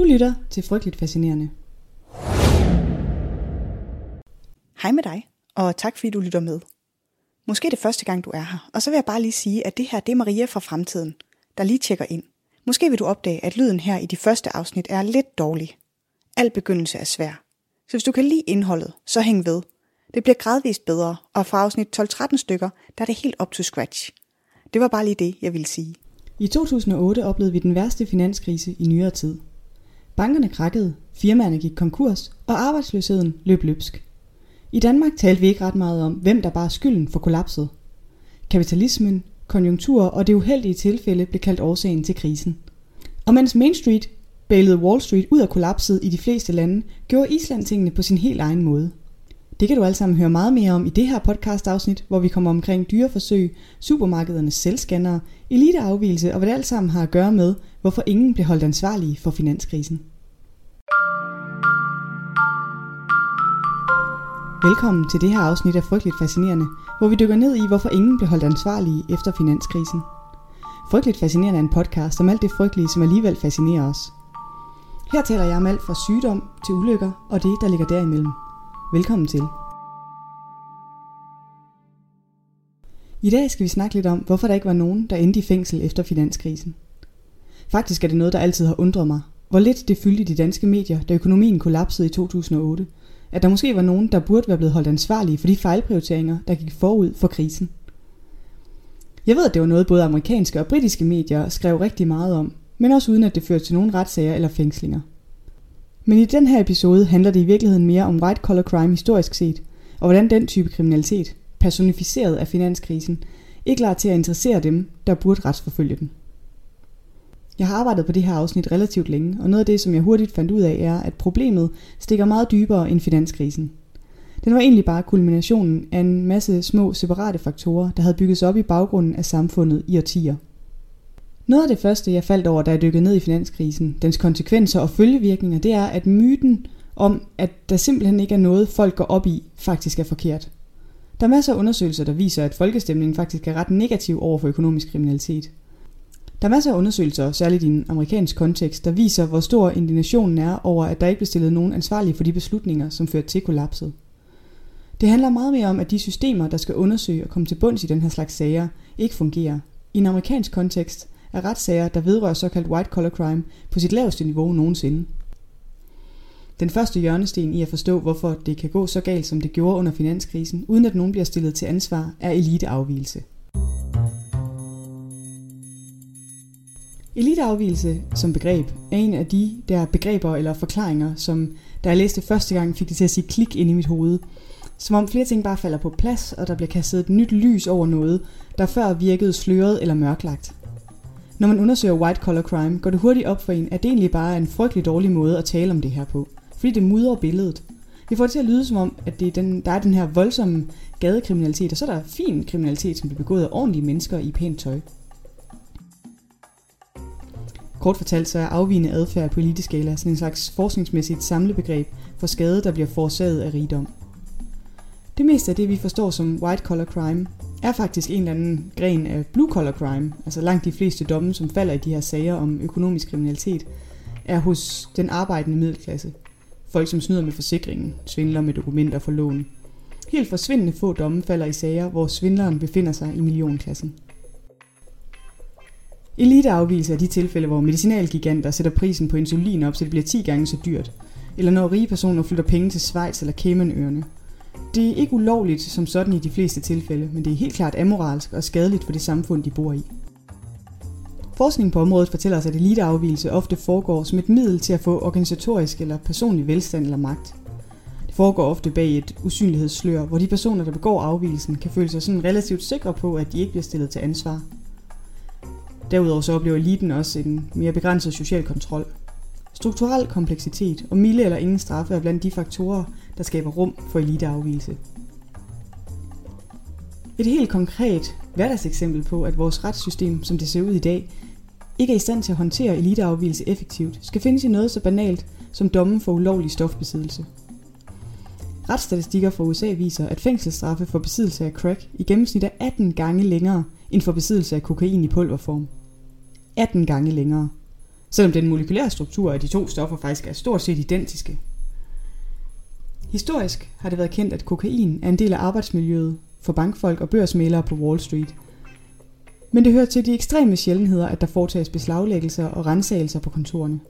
Du lytter til Frygteligt Fascinerende. Hej med dig, og tak fordi du lytter med. Måske er det første gang, du er her, og så vil jeg bare lige sige, at det her det er Maria fra fremtiden, der lige tjekker ind. Måske vil du opdage, at lyden her i de første afsnit er lidt dårlig. Al begyndelse er svær. Så hvis du kan lide indholdet, så hæng ved. Det bliver gradvist bedre, og fra afsnit 12-13 stykker, der er det helt op to scratch. Det var bare lige det, jeg ville sige. I 2008 oplevede vi den værste finanskrise i nyere tid. Bankerne krakkede, firmaerne gik konkurs, og arbejdsløsheden løb løbsk. I Danmark talte vi ikke ret meget om, hvem der bar skylden for kollapset. Kapitalismen, konjunkturer og det uheldige tilfælde blev kaldt årsagen til krisen. Og mens Main Street bailede Wall Street ud af kollapset i de fleste lande, gjorde Island tingene på sin helt egen måde. Det kan du alle sammen høre meget mere om i det her podcast-afsnit, hvor vi kommer omkring dyreforsøg, supermarkedernes selvscannere, eliteafvielse og hvad det alt sammen har at gøre med, hvorfor ingen blev holdt ansvarlige for finanskrisen. Velkommen til det her afsnit af Frygteligt Fascinerende, hvor vi dykker ned i, hvorfor ingen blev holdt ansvarlige efter finanskrisen. Frygteligt Fascinerende er en podcast om alt det frygtelige, som alligevel fascinerer os. Her taler jeg om alt fra sygdom til ulykker og det, der ligger derimellem. Velkommen til. I dag skal vi snakke lidt om, hvorfor der ikke var nogen, der endte i fængsel efter finanskrisen. Faktisk er det noget, der altid har undret mig. Hvor lidt det fyldte i de danske medier, da økonomien kollapsede i 2008. At der måske var nogen, der burde være blevet holdt ansvarlige for de fejlprioriteringer, der gik forud for krisen. Jeg ved, at det var noget, både amerikanske og britiske medier skrev rigtig meget om, men også uden at det førte til nogen retssager eller fængslinger. Men i den her episode handler det i virkeligheden mere om white collar crime historisk set, og hvordan den type kriminalitet, personificeret af finanskrisen, ikke lader til at interessere dem, der burde retsforfølge den. Jeg har arbejdet på det her afsnit relativt længe, og noget af det, som jeg hurtigt fandt ud af, er, at problemet stikker meget dybere end finanskrisen. Den var egentlig bare kulminationen af en masse små separate faktorer, der havde bygget sig op i baggrunden af samfundet i årtier. Noget af det første, jeg faldt over, da jeg dykkede ned i finanskrisen, dens konsekvenser og følgevirkninger, det er, at myten om, at der simpelthen ikke er noget, folk går op i, faktisk er forkert. Der er masser af undersøgelser, der viser, at folkestemningen faktisk er ret negativ over for økonomisk kriminalitet. Der er masser af undersøgelser, særligt i en amerikansk kontekst, der viser, hvor stor indignationen er over, at der ikke blev stillet nogen ansvarlige for de beslutninger, som førte til kollapset. Det handler meget mere om, at de systemer, der skal undersøge og komme til bunds i den her slags sager, ikke fungerer. I en amerikansk kontekst er retssager, der vedrører såkaldt white collar crime, på sit laveste niveau nogensinde. Den første hjørnesten i at forstå, hvorfor det kan gå så galt, som det gjorde under finanskrisen, uden at nogen bliver stillet til ansvar, er eliteafvielse. Eliteafvielse som begreb er en af de der begreber eller forklaringer, som da jeg læste første gang, fik det til at sige klik ind i mit hoved. Som om flere ting bare falder på plads, og der bliver kastet et nyt lys over noget, der før virkede sløret eller mørklagt. Når man undersøger white collar crime, går det hurtigt op for en, at det egentlig bare er en frygtelig dårlig måde at tale om det her på. Fordi det mudrer billedet. Vi får det til at lyde som om, at det er den, der er den her voldsomme gadekriminalitet, og så er der fin kriminalitet, som bliver begået af ordentlige mennesker i pænt tøj. Kort fortalt så er afvigende adfærd på eliteskala sådan en slags forskningsmæssigt samlebegreb for skade, der bliver forårsaget af rigdom. Det meste af det, vi forstår som white collar crime, er faktisk en eller anden gren af blue collar crime. Altså langt de fleste domme, som falder i de her sager om økonomisk kriminalitet, er hos den arbejdende middelklasse. Folk, som snyder med forsikringen, svindler med dokumenter for lån. Helt forsvindende få domme falder i sager, hvor svindleren befinder sig i millionklassen. Elite er de tilfælde, hvor medicinalgiganter sætter prisen på insulin op, så det bliver 10 gange så dyrt. Eller når rige personer flytter penge til Schweiz eller Caymanøerne. Det er ikke ulovligt som sådan i de fleste tilfælde, men det er helt klart amoralsk og skadeligt for det samfund, de bor i. Forskning på området fortæller os, at eliteafvielse ofte foregår som et middel til at få organisatorisk eller personlig velstand eller magt. Det foregår ofte bag et usynlighedsslør, hvor de personer, der begår afvielsen, kan føle sig sådan relativt sikre på, at de ikke bliver stillet til ansvar. Derudover så oplever eliten også en mere begrænset social kontrol. Strukturel kompleksitet og milde eller ingen straffe er blandt de faktorer, der skaber rum for eliteafvielse. Et helt konkret hverdagseksempel på, at vores retssystem, som det ser ud i dag, ikke er i stand til at håndtere eliteafvielse effektivt, skal findes i noget så banalt som dommen for ulovlig stofbesiddelse. Retsstatistikker fra USA viser, at fængselsstraffe for besiddelse af crack i gennemsnit er 18 gange længere end for besiddelse af kokain i pulverform. 18 gange længere. selvom den molekylære struktur af de to stoffer faktisk er stort set identiske. Historisk har det været kendt, at kokain er en del af arbejdsmiljøet for bankfolk og børsmælere på Wall Street. Men det hører til de ekstreme sjældenheder, at der foretages beslaglæggelser og rensagelser på kontorerne.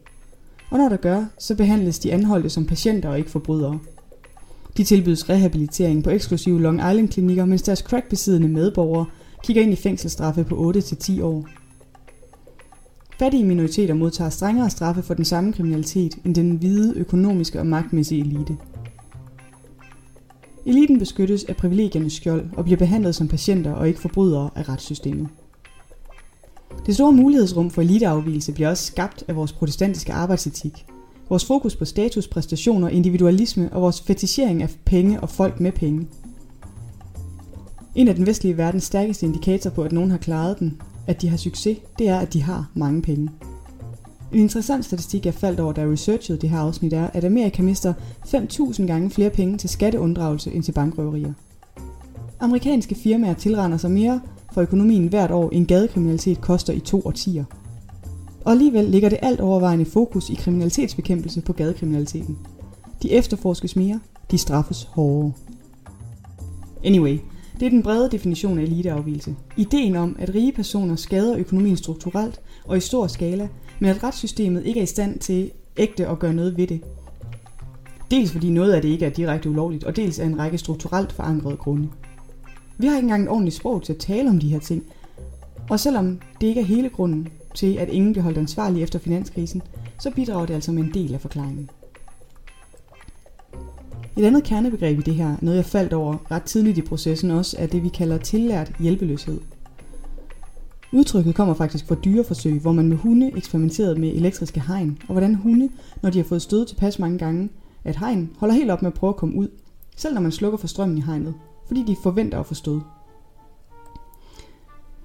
Og når der gør, så behandles de anholdte som patienter og ikke forbrydere. De tilbydes rehabilitering på eksklusive Long Island klinikker, mens deres crackbesiddende medborgere kigger ind i fængselsstraffe på 8-10 år. Fattige minoriteter modtager strengere straffe for den samme kriminalitet end den hvide økonomiske og magtmæssige elite. Eliten beskyttes af privilegiernes skjold og bliver behandlet som patienter og ikke forbrydere af retssystemet. Det store mulighedsrum for eliteafvielse bliver også skabt af vores protestantiske arbejdsetik. Vores fokus på status, præstationer, individualisme og vores fetichering af penge og folk med penge. En af den vestlige verdens stærkeste indikator på, at nogen har klaret den, at de har succes, det er, at de har mange penge. En interessant statistik, jeg faldt over, da jeg researchede det her afsnit, er, at Amerika mister 5.000 gange flere penge til skatteunddragelse end til bankrøverier. Amerikanske firmaer tilrender sig mere for økonomien hvert år, end gadekriminalitet koster i to årtier. Og alligevel ligger det alt overvejende fokus i kriminalitetsbekæmpelse på gadekriminaliteten. De efterforskes mere, de straffes hårdere. Anyway, det er den brede definition af eliteafvielse. Ideen om, at rige personer skader økonomien strukturelt og i stor skala, men at retssystemet ikke er i stand til ægte at gøre noget ved det. Dels fordi noget af det ikke er direkte ulovligt, og dels af en række strukturelt forankrede grunde. Vi har ikke engang et ordentligt sprog til at tale om de her ting. Og selvom det ikke er hele grunden til, at ingen bliver holdt ansvarlig efter finanskrisen, så bidrager det altså med en del af forklaringen. Et andet kernebegreb i det her, noget jeg faldt over ret tidligt i processen også, er det vi kalder tillært hjælpeløshed. Udtrykket kommer faktisk fra dyreforsøg, hvor man med hunde eksperimenterede med elektriske hegn, og hvordan hunde, når de har fået stød tilpas mange gange, at hegn holder helt op med at prøve at komme ud, selv når man slukker for strømmen i hegnet, fordi de forventer at få stød.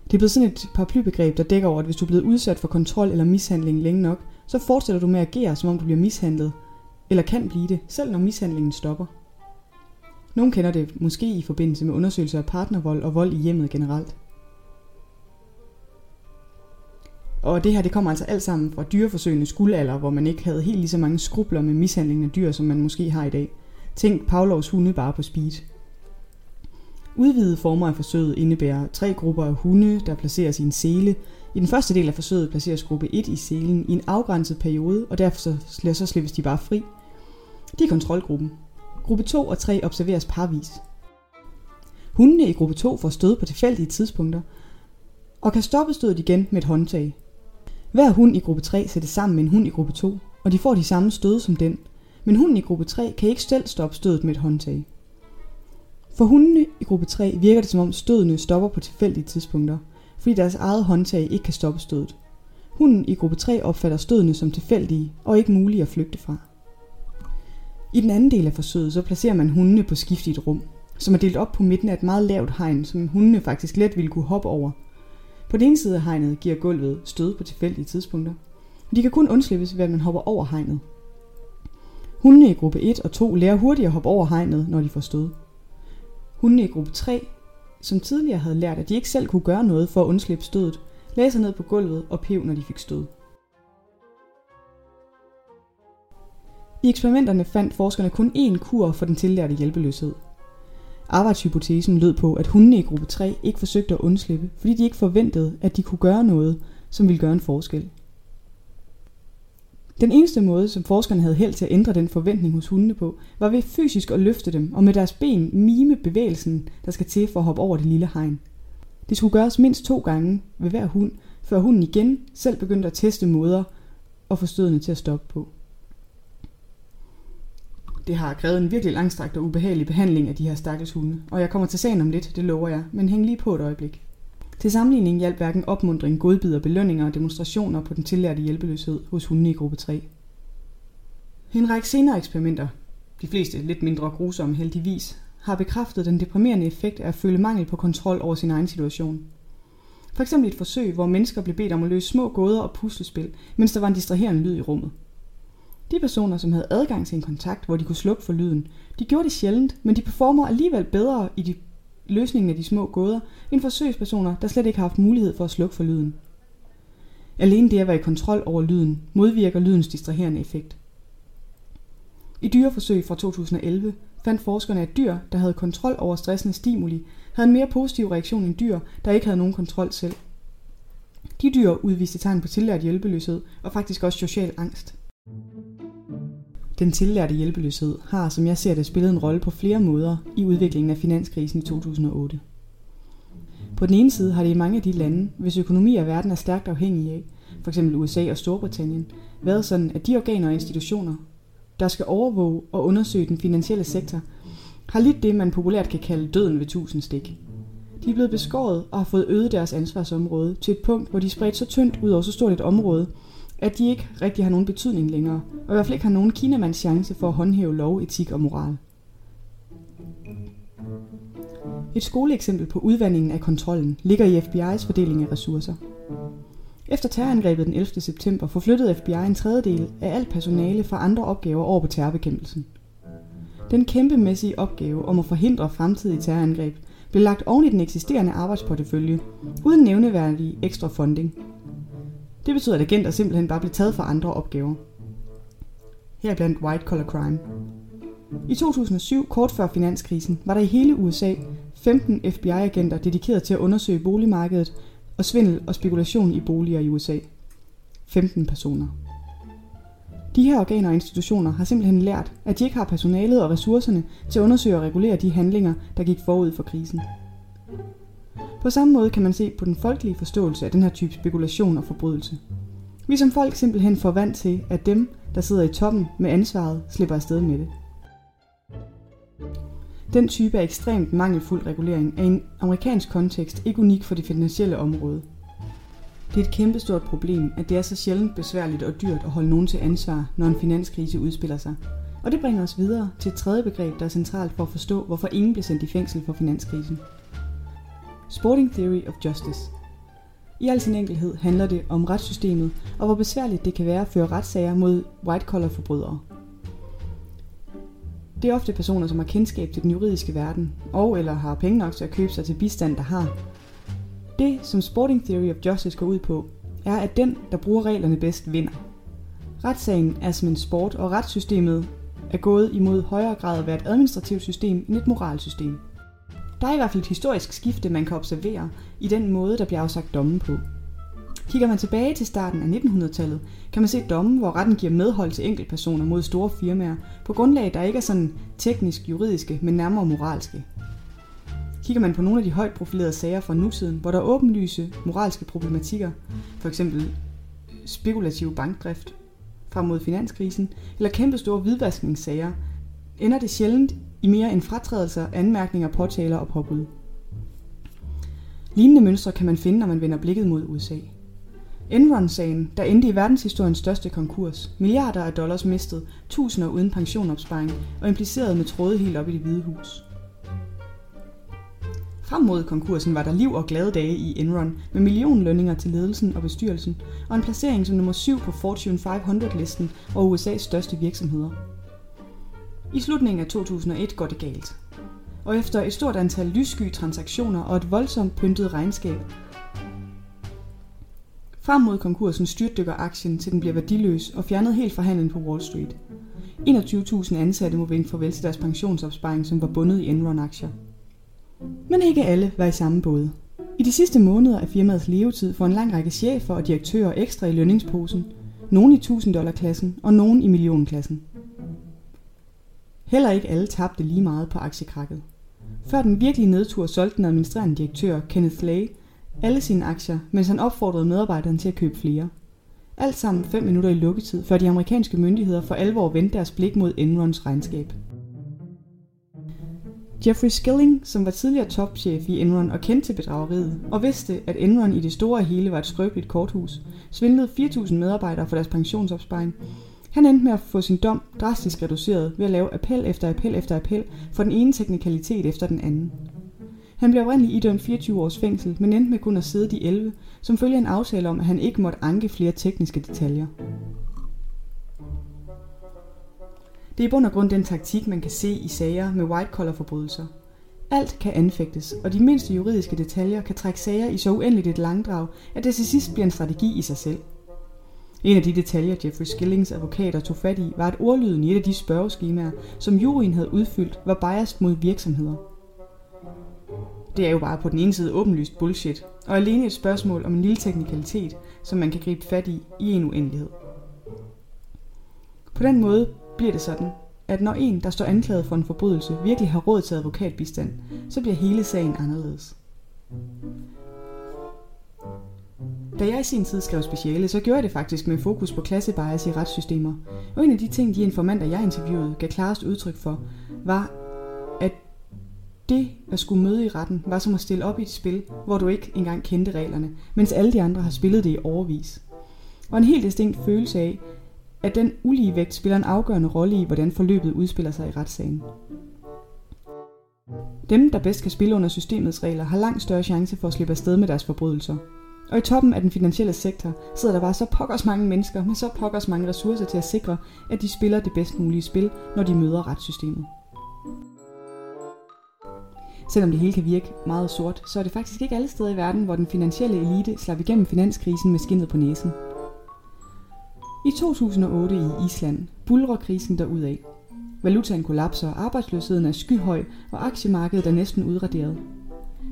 Det er blevet sådan et paraplybegreb, der dækker over, at hvis du er blevet udsat for kontrol eller mishandling længe nok, så fortsætter du med at agere, som om du bliver mishandlet, eller kan blive det, selv når mishandlingen stopper. Nogle kender det måske i forbindelse med undersøgelser af partnervold og vold i hjemmet generelt. Og det her det kommer altså alt sammen fra dyreforsøgenes guldalder, hvor man ikke havde helt lige så mange skrubler med mishandling af dyr, som man måske har i dag. Tænk Pavlovs hunde bare på speed. Udvidede former af forsøget indebærer tre grupper af hunde, der placeres i en sele. I den første del af forsøget placeres gruppe 1 i selen i en afgrænset periode, og derfor så, så slippes de bare fri. De er kontrolgruppen. Gruppe 2 og 3 observeres parvis. Hundene i gruppe 2 får stød på tilfældige tidspunkter, og kan stoppe stødet igen med et håndtag. Hver hund i gruppe 3 sættes sammen med en hund i gruppe 2, og de får de samme stød som den, men hunden i gruppe 3 kan ikke selv stoppe stødet med et håndtag. For hundene i gruppe 3 virker det som om stødene stopper på tilfældige tidspunkter, fordi deres eget håndtag ikke kan stoppe stødet. Hunden i gruppe 3 opfatter stødene som tilfældige og ikke mulige at flygte fra. I den anden del af forsøget så placerer man hundene på skift i et rum, som er delt op på midten af et meget lavt hegn, som hundene faktisk let ville kunne hoppe over. På den ene side af hegnet giver gulvet stød på tilfældige tidspunkter. De kan kun undslippes ved at man hopper over hegnet. Hundene i gruppe 1 og 2 lærer hurtigt at hoppe over hegnet, når de får stød. Hundene i gruppe 3, som tidligere havde lært, at de ikke selv kunne gøre noget for at undslippe stødet, lagde sig ned på gulvet og pev, når de fik stød. I eksperimenterne fandt forskerne kun én kur for den tillærte hjælpeløshed. Arbejdshypotesen lød på, at hundene i gruppe 3 ikke forsøgte at undslippe, fordi de ikke forventede, at de kunne gøre noget, som ville gøre en forskel. Den eneste måde, som forskerne havde held til at ændre den forventning hos hundene på, var ved fysisk at løfte dem og med deres ben mime bevægelsen, der skal til for at hoppe over det lille hegn. Det skulle gøres mindst to gange ved hver hund, før hunden igen selv begyndte at teste måder og få stødene til at stoppe på. Det har krævet en virkelig langstrakt og ubehagelig behandling af de her stakkels hunde, og jeg kommer til sagen om lidt, det lover jeg, men hæng lige på et øjeblik. Til sammenligning hjalp hverken opmundring, godbidder, belønninger og demonstrationer på den tillærte hjælpeløshed hos hundene i gruppe 3. En række senere eksperimenter, de fleste lidt mindre grusomme heldigvis, har bekræftet den deprimerende effekt af at føle mangel på kontrol over sin egen situation. For eksempel et forsøg, hvor mennesker blev bedt om at løse små gåder og puslespil, mens der var en distraherende lyd i rummet. De personer, som havde adgang til en kontakt, hvor de kunne slukke for lyden, de gjorde det sjældent, men de performer alligevel bedre i de løsningen af de små gåder end forsøgspersoner, der slet ikke har haft mulighed for at slukke for lyden. Alene det at være i kontrol over lyden modvirker lydens distraherende effekt. I dyreforsøg fra 2011 fandt forskerne, at dyr, der havde kontrol over stressende stimuli, havde en mere positiv reaktion end dyr, der ikke havde nogen kontrol selv. De dyr udviste tegn på tillært hjælpeløshed og faktisk også social angst. Den tillærte hjælpeløshed har, som jeg ser det, spillet en rolle på flere måder i udviklingen af finanskrisen i 2008. På den ene side har det i mange af de lande, hvis økonomi af verden er stærkt afhængige af, f.eks. USA og Storbritannien, været sådan, at de organer og institutioner, der skal overvåge og undersøge den finansielle sektor, har lidt det, man populært kan kalde døden ved tusind stik. De er blevet beskåret og har fået øget deres ansvarsområde til et punkt, hvor de er spredt så tyndt ud over så stort et område, at de ikke rigtig har nogen betydning længere, og i hvert fald ikke har nogen kinamands chance for at håndhæve lov, etik og moral. Et skoleeksempel på udvandringen af kontrollen ligger i FBI's fordeling af ressourcer. Efter terrorangrebet den 11. september forflyttede FBI en tredjedel af alt personale fra andre opgaver over på terrorbekæmpelsen. Den kæmpemæssige opgave om at forhindre fremtidige terrorangreb blev lagt oven i den eksisterende arbejdsportefølje, uden nævneværdig ekstra funding. Det betyder, at agenter simpelthen bare blev taget fra andre opgaver. Her blandt white collar crime. I 2007, kort før finanskrisen, var der i hele USA 15 FBI-agenter dedikeret til at undersøge boligmarkedet og svindel og spekulation i boliger i USA. 15 personer. De her organer og institutioner har simpelthen lært, at de ikke har personalet og ressourcerne til at undersøge og regulere de handlinger, der gik forud for krisen. På samme måde kan man se på den folkelige forståelse af den her type spekulation og forbrydelse. Vi som folk simpelthen får vant til, at dem, der sidder i toppen med ansvaret, slipper afsted med det. Den type af ekstremt mangelfuld regulering er i en amerikansk kontekst ikke unik for det finansielle område. Det er et kæmpestort problem, at det er så sjældent besværligt og dyrt at holde nogen til ansvar, når en finanskrise udspiller sig. Og det bringer os videre til et tredje begreb, der er centralt for at forstå, hvorfor ingen blev sendt i fængsel for finanskrisen. Sporting Theory of Justice. I al sin enkelhed handler det om retssystemet, og hvor besværligt det kan være at føre retssager mod white-collar forbrydere. Det er ofte personer, som har kendskab til den juridiske verden, og eller har penge nok til at købe sig til bistand, der har. Det, som Sporting Theory of Justice går ud på, er, at den, der bruger reglerne bedst, vinder. Retssagen er som en sport, og retssystemet er gået imod højere grad at være et administrativt system end et moralsystem. Der er i hvert fald et historisk skifte, man kan observere i den måde, der bliver afsagt domme på. Kigger man tilbage til starten af 1900-tallet, kan man se domme, hvor retten giver medhold til enkeltpersoner mod store firmaer, på grundlag, der ikke er sådan teknisk juridiske, men nærmere moralske. Kigger man på nogle af de højt profilerede sager fra nutiden, hvor der er åbenlyse moralske problematikker, f.eks. spekulativ bankdrift frem mod finanskrisen, eller kæmpestore hvidvaskningssager, ender det sjældent i mere end fratrædelser, anmærkninger, påtaler og påbud. Lignende mønstre kan man finde, når man vender blikket mod USA. Enron-sagen, der endte i verdenshistoriens største konkurs, milliarder af dollars mistet, tusinder uden pensionopsparing og impliceret med tråde helt op i det hvide hus. Frem mod konkursen var der liv og glade dage i Enron med millionlønninger til ledelsen og bestyrelsen og en placering som nummer 7 på Fortune 500-listen over USA's største virksomheder. I slutningen af 2001 går det galt. Og efter et stort antal lyssky transaktioner og et voldsomt pyntet regnskab, Frem mod konkursen styrtdykker aktien, til den bliver værdiløs og fjernet helt fra handlen på Wall Street. 21.000 ansatte må vinke farvel til deres pensionsopsparing, som var bundet i Enron-aktier. Men ikke alle var i samme båd. I de sidste måneder af firmaets levetid får en lang række chefer og direktører ekstra i lønningsposen, nogen i 1000 dollar klassen og nogen i millionklassen. Heller ikke alle tabte lige meget på aktiekrakket. Før den virkelige nedtur solgte den administrerende direktør Kenneth Lay alle sine aktier, mens han opfordrede medarbejderne til at købe flere. Alt sammen 5 minutter i lukketid, før de amerikanske myndigheder for alvor vendte deres blik mod Enrons regnskab. Jeffrey Skilling, som var tidligere topchef i Enron og kendte til bedrageriet, og vidste, at Enron i det store hele var et skrøbeligt korthus, svindlede 4.000 medarbejdere for deres pensionsopsparing. Han endte med at få sin dom drastisk reduceret ved at lave appel efter appel efter appel for den ene teknikalitet efter den anden. Han blev oprindeligt idømt 24 års fængsel, men endte med kun at sidde de 11, som følger en aftale om, at han ikke måtte anke flere tekniske detaljer. Det er i bund og grund den taktik, man kan se i sager med white-collar forbrydelser. Alt kan anfægtes, og de mindste juridiske detaljer kan trække sager i så uendeligt et langdrag, at det til sidst bliver en strategi i sig selv. En af de detaljer, Jeffrey Skillings advokater tog fat i, var at ordlyden i et af de spørgeskemaer, som juryen havde udfyldt, var biased mod virksomheder. Det er jo bare på den ene side åbenlyst bullshit, og alene et spørgsmål om en lille teknikalitet, som man kan gribe fat i i en uendelighed. På den måde bliver det sådan, at når en, der står anklaget for en forbrydelse, virkelig har råd til advokatbistand, så bliver hele sagen anderledes. Da jeg i sin tid skrev speciale, så gjorde jeg det faktisk med fokus på klassebias i retssystemer. Og en af de ting, de informanter, jeg interviewede, gav klarest udtryk for, var, at det at skulle møde i retten var som at stille op i et spil, hvor du ikke engang kendte reglerne, mens alle de andre har spillet det i overvis. Og en helt distinkt følelse af, at den ulige vægt spiller en afgørende rolle i, hvordan forløbet udspiller sig i retssagen. Dem, der bedst kan spille under systemets regler, har langt større chance for at slippe afsted med deres forbrydelser. Og i toppen af den finansielle sektor sidder der bare så pokkers mange mennesker med så pokkers mange ressourcer til at sikre, at de spiller det bedst mulige spil, når de møder retssystemet. Selvom det hele kan virke meget sort, så er det faktisk ikke alle steder i verden, hvor den finansielle elite slap igennem finanskrisen med skinnet på næsen. I 2008 i Island bulrer krisen derudad. Valutaen kollapser, arbejdsløsheden er skyhøj, og aktiemarkedet er næsten udraderet.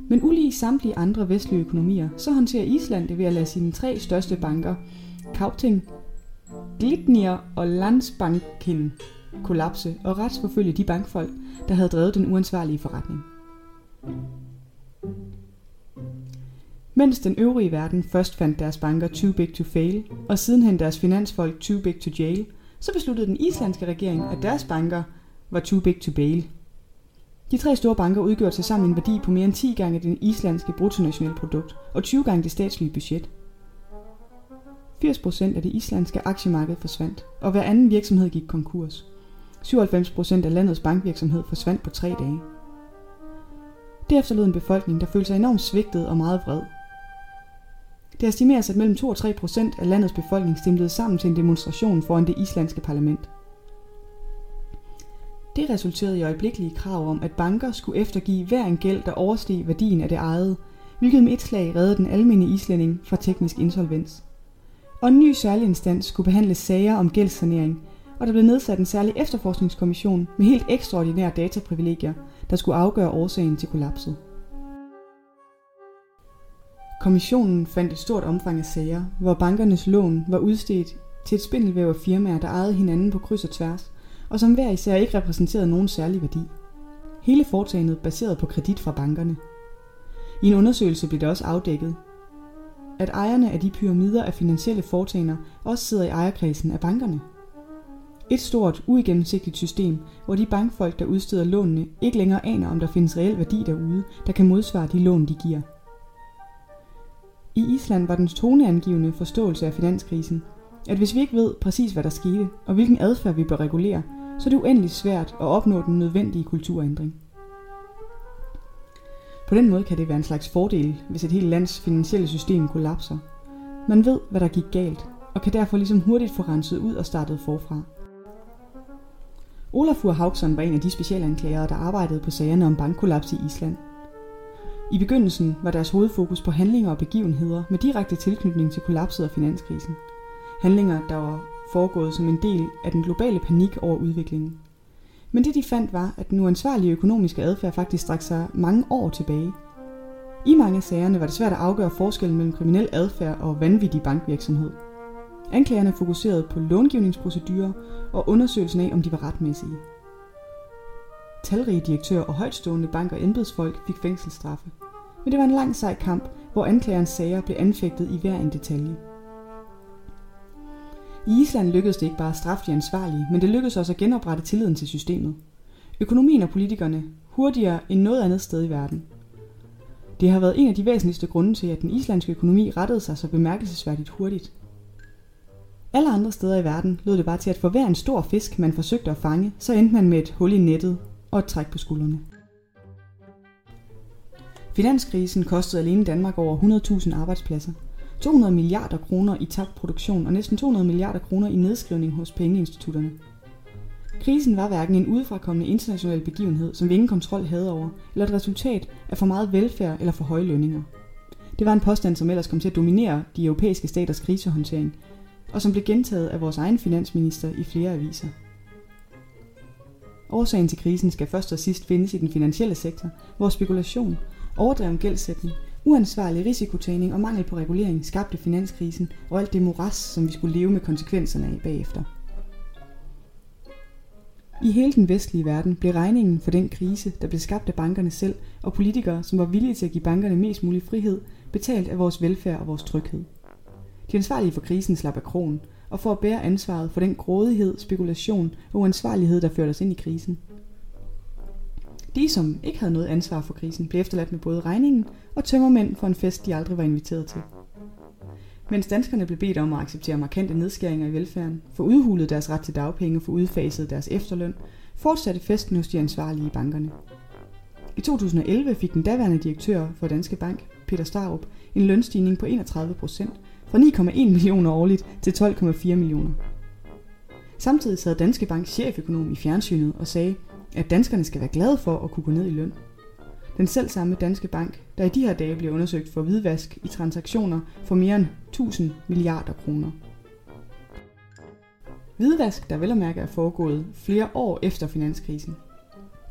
Men ulige samtlige andre vestlige økonomier, så håndterer Island det ved at lade sine tre største banker, Kauting, Glitnir og Landsbanken, kollapse og retsforfølge de bankfolk, der havde drevet den uansvarlige forretning. Mens den øvrige verden først fandt deres banker too big to fail, og sidenhen deres finansfolk too big to jail, så besluttede den islandske regering, at deres banker var too big to bail. De tre store banker udgjorde til sammen en værdi på mere end 10 gange den islandske bruttonationalprodukt og 20 gange det statslige budget. 80% af det islandske aktiemarked forsvandt, og hver anden virksomhed gik konkurs. 97% af landets bankvirksomhed forsvandt på tre dage. Det efterlod en befolkning, der følte sig enormt svigtet og meget vred, det estimeres, at mellem 2 og 3 procent af landets befolkning stemte sammen til en demonstration foran det islandske parlament. Det resulterede i øjeblikkelige krav om, at banker skulle eftergive hver en gæld, der oversteg værdien af det eget, hvilket med et slag reddede den almindelige islænding fra teknisk insolvens. Og en ny særlig instans skulle behandle sager om gældssanering, og der blev nedsat en særlig efterforskningskommission med helt ekstraordinære dataprivilegier, der skulle afgøre årsagen til kollapset. Kommissionen fandt et stort omfang af sager, hvor bankernes lån var udstedt til et spindelvæv af firmaer, der ejede hinanden på kryds og tværs, og som hver især ikke repræsenterede nogen særlig værdi. Hele foretagendet baseret på kredit fra bankerne. I en undersøgelse blev det også afdækket, at ejerne af de pyramider af finansielle foretagender også sidder i ejerkredsen af bankerne. Et stort, uigennemsigtigt system, hvor de bankfolk, der udsteder lånene, ikke længere aner, om der findes reel værdi derude, der kan modsvare de lån, de giver. I Island var den toneangivende forståelse af finanskrisen, at hvis vi ikke ved præcis, hvad der skete, og hvilken adfærd vi bør regulere, så er det uendeligt svært at opnå den nødvendige kulturændring. På den måde kan det være en slags fordel, hvis et helt lands finansielle system kollapser. Man ved, hvad der gik galt, og kan derfor ligesom hurtigt få renset ud og startet forfra. Olafur Haugsson var en af de specialanklagere, der arbejdede på sagerne om bankkollaps i Island – i begyndelsen var deres hovedfokus på handlinger og begivenheder med direkte tilknytning til kollapset og finanskrisen. Handlinger, der var foregået som en del af den globale panik over udviklingen. Men det de fandt var, at den uansvarlige økonomiske adfærd faktisk strak sig mange år tilbage. I mange af sagerne var det svært at afgøre forskellen mellem kriminel adfærd og vanvittig bankvirksomhed. Anklagerne fokuserede på långivningsprocedurer og undersøgelsen af, om de var retmæssige. Talrige direktører og højtstående bank- og embedsfolk fik fængselsstraffe. Men det var en lang sej kamp, hvor anklagerens sager blev anfægtet i hver en detalje. I Island lykkedes det ikke bare at straffe de ansvarlige, men det lykkedes også at genoprette tilliden til systemet. Økonomien og politikerne hurtigere end noget andet sted i verden. Det har været en af de væsentligste grunde til, at den islandske økonomi rettede sig så bemærkelsesværdigt hurtigt. Alle andre steder i verden lød det bare til, at for hver en stor fisk, man forsøgte at fange, så endte man med et hul i nettet og et træk på skuldrene. Finanskrisen kostede alene Danmark over 100.000 arbejdspladser, 200 milliarder kroner i tabt produktion og næsten 200 milliarder kroner i nedskrivning hos pengeinstitutterne. Krisen var hverken en udefrakommende international begivenhed, som vi ingen kontrol havde over, eller et resultat af for meget velfærd eller for høje lønninger. Det var en påstand, som ellers kom til at dominere de europæiske staters krisehåndtering, og som blev gentaget af vores egen finansminister i flere aviser. Årsagen til krisen skal først og sidst findes i den finansielle sektor, hvor spekulation, overdreven gældsætning, uansvarlig risikotagning og mangel på regulering skabte finanskrisen og alt det moras, som vi skulle leve med konsekvenserne af bagefter. I hele den vestlige verden blev regningen for den krise, der blev skabt af bankerne selv, og politikere, som var villige til at give bankerne mest mulig frihed, betalt af vores velfærd og vores tryghed. De ansvarlige for krisen slap af krogen, og for at bære ansvaret for den grådighed, spekulation og uansvarlighed, der førte os ind i krisen. De, som ikke havde noget ansvar for krisen, blev efterladt med både regningen og tømmermænd for en fest, de aldrig var inviteret til. Mens danskerne blev bedt om at acceptere markante nedskæringer i velfærden, få udhulet deres ret til dagpenge og få udfaset deres efterløn, fortsatte festen hos de ansvarlige i bankerne. I 2011 fik den daværende direktør for Danske Bank, Peter Starup, en lønstigning på 31 procent, fra 9,1 millioner årligt til 12,4 millioner. Samtidig sad Danske Bank cheføkonom i fjernsynet og sagde, at danskerne skal være glade for at kunne gå ned i løn. Den selv samme Danske Bank, der i de her dage bliver undersøgt for hvidvask i transaktioner for mere end 1000 milliarder kroner. Hvidvask, der vel at mærke er foregået flere år efter finanskrisen.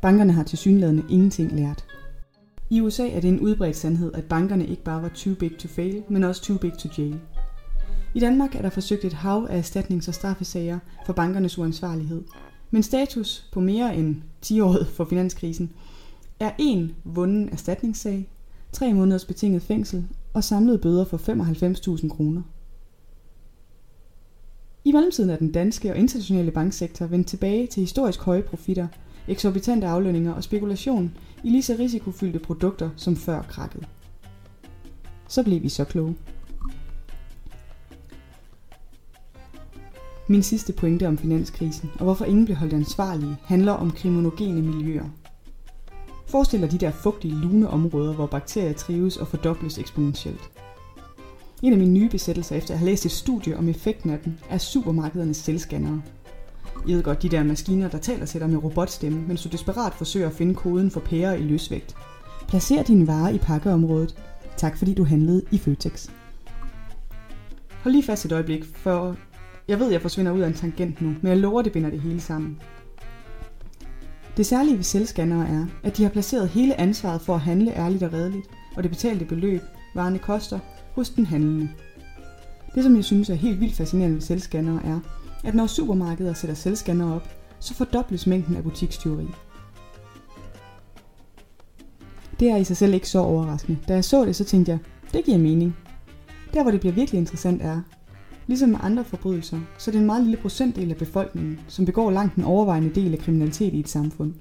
Bankerne har til synlædende ingenting lært. I USA er det en udbredt sandhed, at bankerne ikke bare var too big to fail, men også too big to jail. I Danmark er der forsøgt et hav af erstatnings- og straffesager for bankernes uansvarlighed. Men status på mere end 10 år for finanskrisen er en vunden erstatningssag, tre måneders betinget fængsel og samlede bøder for 95.000 kroner. I mellemtiden er den danske og internationale banksektor vendt tilbage til historisk høje profitter, eksorbitante aflønninger og spekulation i lige så risikofyldte produkter som før krakket. Så blev vi så kloge. Min sidste pointe om finanskrisen, og hvorfor ingen blev holdt ansvarlige, handler om kriminogene miljøer. Forestil dig de der fugtige, lune områder, hvor bakterier trives og fordobles eksponentielt. En af mine nye besættelser efter at have læst et studie om effekten af dem, er supermarkedernes selvscannere. I ved godt, de der maskiner, der taler til dig med robotstemme, mens du desperat forsøger at finde koden for pære i løsvægt. Placer dine varer i pakkeområdet. Tak fordi du handlede i Føtex. Hold lige fast et øjeblik, for jeg ved, jeg forsvinder ud af en tangent nu, men jeg lover, det binder det hele sammen. Det særlige ved selvscannere er, at de har placeret hele ansvaret for at handle ærligt og redeligt, og det betalte beløb, varerne koster, hos den handlende. Det, som jeg synes er helt vildt fascinerende ved selvscannere, er, at når supermarkeder sætter selvscannere op, så fordobles mængden af butikstyveri. Det er i sig selv ikke så overraskende. Da jeg så det, så tænkte jeg, det giver mening. Der, hvor det bliver virkelig interessant er, Ligesom med andre forbrydelser, så er det en meget lille procentdel af befolkningen, som begår langt den overvejende del af kriminalitet i et samfund.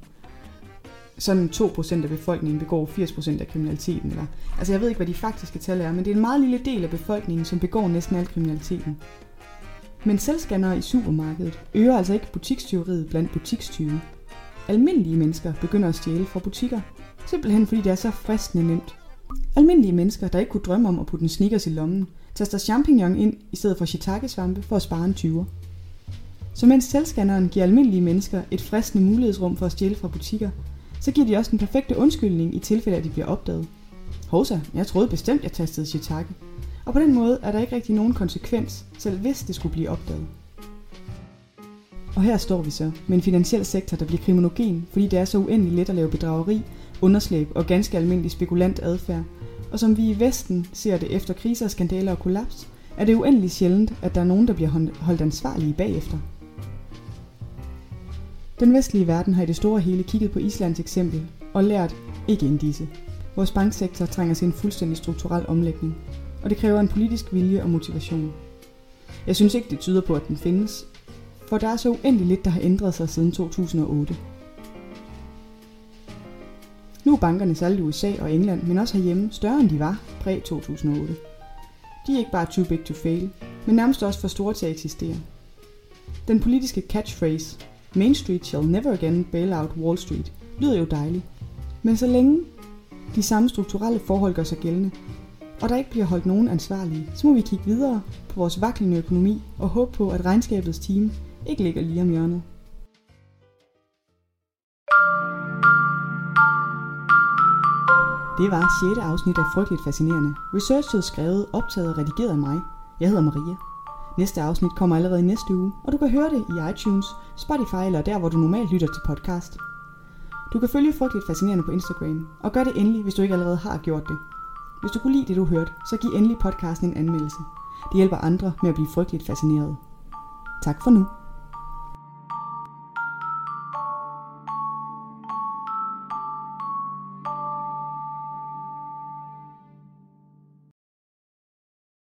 Sådan 2% af befolkningen begår 80% af kriminaliteten. Eller, altså jeg ved ikke, hvad de faktiske tal er, men det er en meget lille del af befolkningen, som begår næsten al kriminaliteten. Men selvscannere i supermarkedet øger altså ikke butikstyveriet blandt butikstyve. Almindelige mennesker begynder at stjæle fra butikker, simpelthen fordi det er så fristende nemt. Almindelige mennesker, der ikke kunne drømme om at putte en sneakers i lommen, taster champignon ind i stedet for shiitake-svampe for at spare en 20'er. Så mens selvscanneren giver almindelige mennesker et fristende mulighedsrum for at stjæle fra butikker, så giver de også den perfekte undskyldning i tilfælde, at de bliver opdaget. Hovsa, jeg troede bestemt, jeg tastede shiitake. Og på den måde er der ikke rigtig nogen konsekvens, selv hvis det skulle blive opdaget. Og her står vi så med en finansiel sektor, der bliver kriminogen, fordi det er så uendelig let at lave bedrageri, underslæb og ganske almindelig spekulant adfærd, og som vi i Vesten ser det efter kriser, skandaler og kollaps, er det uendeligt sjældent, at der er nogen, der bliver holdt ansvarlige bagefter. Den vestlige verden har i det store hele kigget på Islands eksempel og lært ikke end disse. Vores banksektor trænger til en fuldstændig strukturel omlægning, og det kræver en politisk vilje og motivation. Jeg synes ikke, det tyder på, at den findes, for der er så uendelig lidt, der har ændret sig siden 2008. Nu er bankerne særligt i USA og England, men også herhjemme, større end de var præ-2008. De er ikke bare too big to fail, men nærmest også for store til at eksistere. Den politiske catchphrase, Main Street shall never again bail out Wall Street, lyder jo dejligt. Men så længe de samme strukturelle forhold gør sig gældende, og der ikke bliver holdt nogen ansvarlige, så må vi kigge videre på vores vaklende økonomi og håbe på, at regnskabets team ikke ligger lige om hjørnet. Det var 6. afsnit af Frygteligt Fascinerende. Researchet, skrevet, optaget og redigeret af mig. Jeg hedder Maria. Næste afsnit kommer allerede i næste uge, og du kan høre det i iTunes, Spotify eller der, hvor du normalt lytter til podcast. Du kan følge Frygteligt Fascinerende på Instagram, og gør det endelig, hvis du ikke allerede har gjort det. Hvis du kunne lide det, du hørte, så giv endelig podcasten en anmeldelse. Det hjælper andre med at blive frygteligt fascineret. Tak for nu.